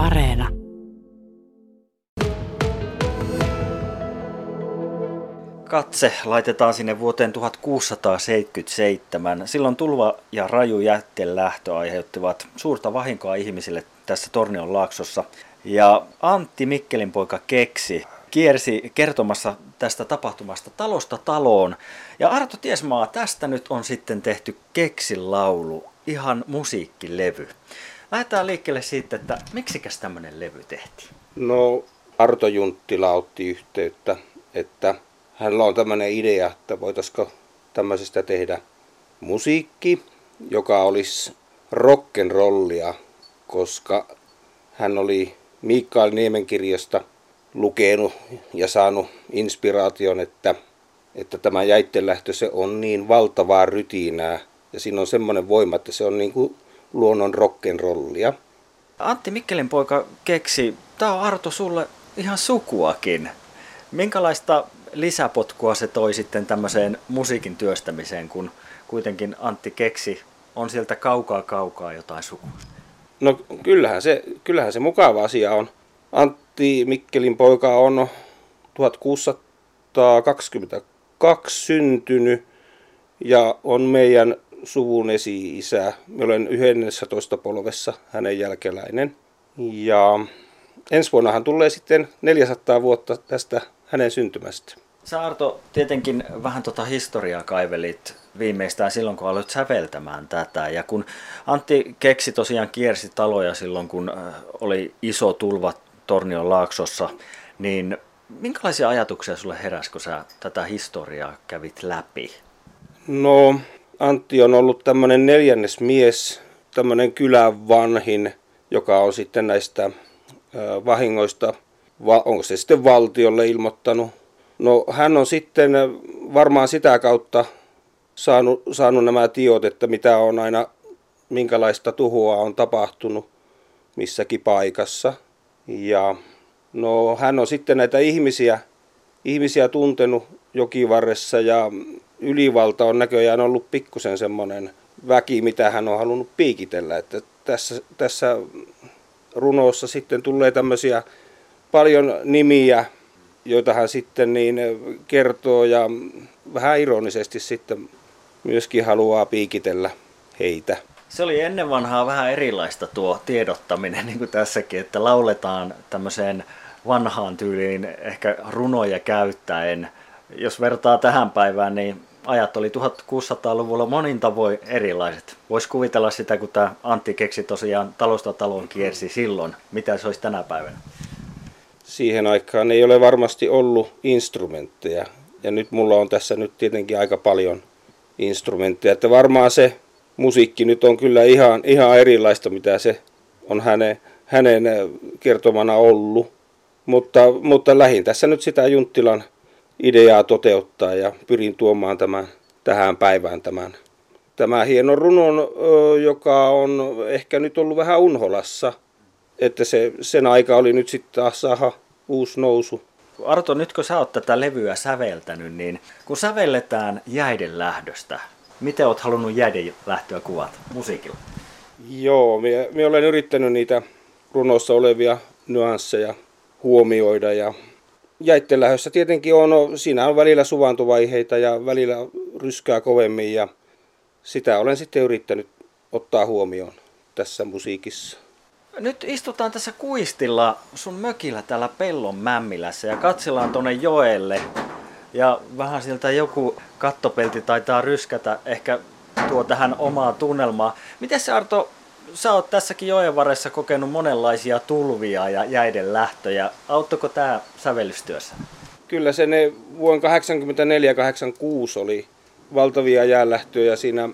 Areena. Katse laitetaan sinne vuoteen 1677. Silloin tulva ja raju jätteen lähtö aiheuttivat suurta vahinkoa ihmisille tässä Tornion laaksossa. Ja Antti Mikkelin poika Keksi kiersi kertomassa tästä tapahtumasta talosta taloon. Ja Arto Tiesmaa, tästä nyt on sitten tehty Keksin laulu, ihan musiikkilevy. Lähdetään liikkeelle siitä, että miksikäs tämmöinen levy tehtiin? No, Arto Junttila otti yhteyttä, että hänellä on tämmöinen idea, että voitaisiko tämmöisestä tehdä musiikki, joka olisi rock'n'rollia, koska hän oli Mikael Niemen kirjasta lukenut ja saanut inspiraation, että, että tämä jäittelähtö se on niin valtavaa rytinää ja siinä on semmoinen voima, että se on niin kuin luonnon rock'n'rollia. Antti Mikkelin poika keksi, tämä on Arto sulle ihan sukuakin. Minkälaista lisäpotkua se toi sitten tämmöiseen musiikin työstämiseen, kun kuitenkin Antti keksi on sieltä kaukaa kaukaa jotain sukua? No kyllähän se, kyllähän se mukava asia on. Antti Mikkelin poika on 1622 syntynyt ja on meidän suvun esi-isä. Mä olen 11 polvessa hänen jälkeläinen. Ja ensi vuonnahan tulee sitten 400 vuotta tästä hänen syntymästä. Sä Arto tietenkin vähän tota historiaa kaivelit viimeistään silloin, kun aloit säveltämään tätä. Ja kun Antti keksi tosiaan kiersi taloja silloin, kun äh, oli iso tulva Tornion laaksossa, niin minkälaisia ajatuksia sulle heräsi, kun sä tätä historiaa kävit läpi? No, Antti on ollut tämmöinen neljännes mies, tämmöinen kylän vanhin, joka on sitten näistä vahingoista, onko se sitten valtiolle ilmoittanut. No hän on sitten varmaan sitä kautta saanut, saanut nämä tiot, että mitä on aina, minkälaista tuhoa on tapahtunut missäkin paikassa. Ja no hän on sitten näitä ihmisiä, ihmisiä tuntenut jokivarressa ja ylivalta on näköjään ollut pikkusen semmoinen väki, mitä hän on halunnut piikitellä. Että tässä, tässä runossa sitten tulee tämmöisiä paljon nimiä, joita hän sitten niin kertoo ja vähän ironisesti sitten myöskin haluaa piikitellä heitä. Se oli ennen vanhaa vähän erilaista tuo tiedottaminen, niin kuin tässäkin, että lauletaan tämmöiseen vanhaan tyyliin ehkä runoja käyttäen. Jos vertaa tähän päivään, niin ajat oli 1600-luvulla monin tavoin erilaiset. Voisi kuvitella sitä, kun tämä Antti keksi tosiaan talosta taloon kiersi silloin. Mitä se olisi tänä päivänä? Siihen aikaan ei ole varmasti ollut instrumentteja. Ja nyt mulla on tässä nyt tietenkin aika paljon instrumentteja. Että varmaan se musiikki nyt on kyllä ihan, ihan erilaista, mitä se on hänen, hänen kertomana ollut. Mutta, mutta lähin tässä nyt sitä Junttilan ideaa toteuttaa ja pyrin tuomaan tämän tähän päivään tämän, tämä hieno runon, joka on ehkä nyt ollut vähän unholassa, että se, sen aika oli nyt sitten taas saada uusi nousu. Arto, nyt kun sä oot tätä levyä säveltänyt, niin kun sävelletään jäiden lähdöstä, miten oot halunnut jäiden lähtöä kuvata musiikilla? Joo, minä, minä olen yrittänyt niitä runossa olevia nyansseja huomioida ja lähdössä tietenkin on, siinä on välillä suvantuvaiheita ja välillä ryskää kovemmin ja sitä olen sitten yrittänyt ottaa huomioon tässä musiikissa. Nyt istutaan tässä kuistilla sun mökillä täällä Pellon Mämmilässä ja katsellaan tuonne joelle. Ja vähän siltä joku kattopelti taitaa ryskätä, ehkä tuo tähän omaa tunnelmaa. Miten se Arto sä oot tässäkin joen varressa kokenut monenlaisia tulvia ja jäiden lähtöjä. Auttoko tämä sävellystyössä? Kyllä se ne vuonna 84-86 oli valtavia jäänlähtöjä. Siinä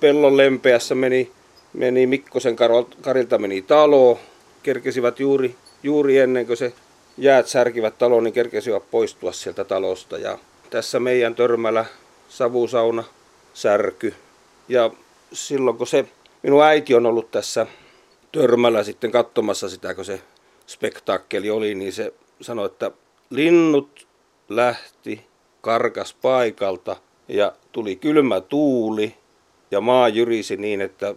pellon lempeässä meni, meni Mikkosen karilta meni talo. Kerkesivät juuri, juuri ennen kuin se jäät särkivät taloon, niin kerkesivät poistua sieltä talosta. Ja tässä meidän törmällä savusauna särky. Ja silloin kun se minun äiti on ollut tässä törmällä sitten katsomassa sitä, kun se spektaakkeli oli, niin se sanoi, että linnut lähti, karkas paikalta ja tuli kylmä tuuli ja maa jyrisi niin, että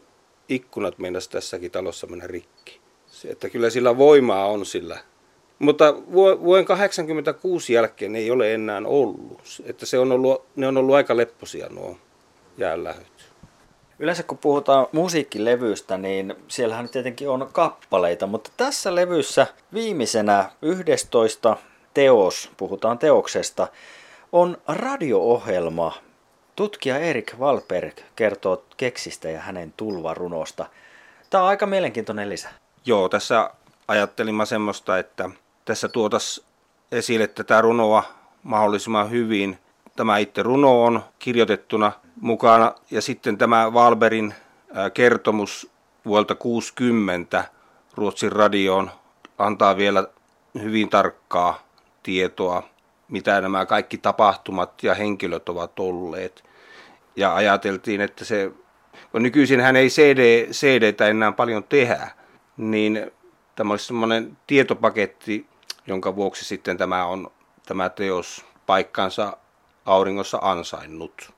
ikkunat meinasi tässäkin talossa mennä rikki. Se, että kyllä sillä voimaa on sillä. Mutta vuoden 86 jälkeen ei ole enää ollut. Että se on ollut, ne on ollut aika lepposia nuo jäänlähöt. Yleensä kun puhutaan musiikkilevystä, niin siellähän tietenkin on kappaleita, mutta tässä levyssä viimeisenä 11 teos, puhutaan teoksesta, on radio-ohjelma. Tutkija Erik Valberg kertoo keksistä ja hänen tulvarunosta. Tämä on aika mielenkiintoinen lisä. Joo, tässä ajattelin mä semmoista, että tässä tuotas esille tätä runoa mahdollisimman hyvin. Tämä itse runo on kirjoitettuna mukana ja sitten tämä Valberin kertomus vuodelta 60 Ruotsin radioon antaa vielä hyvin tarkkaa tietoa, mitä nämä kaikki tapahtumat ja henkilöt ovat olleet. Ja ajateltiin, että se, kun nykyisin hän ei CD, CDtä enää paljon tehdä, niin tämä olisi semmoinen tietopaketti, jonka vuoksi sitten tämä on tämä teos paikkansa auringossa ansainnut.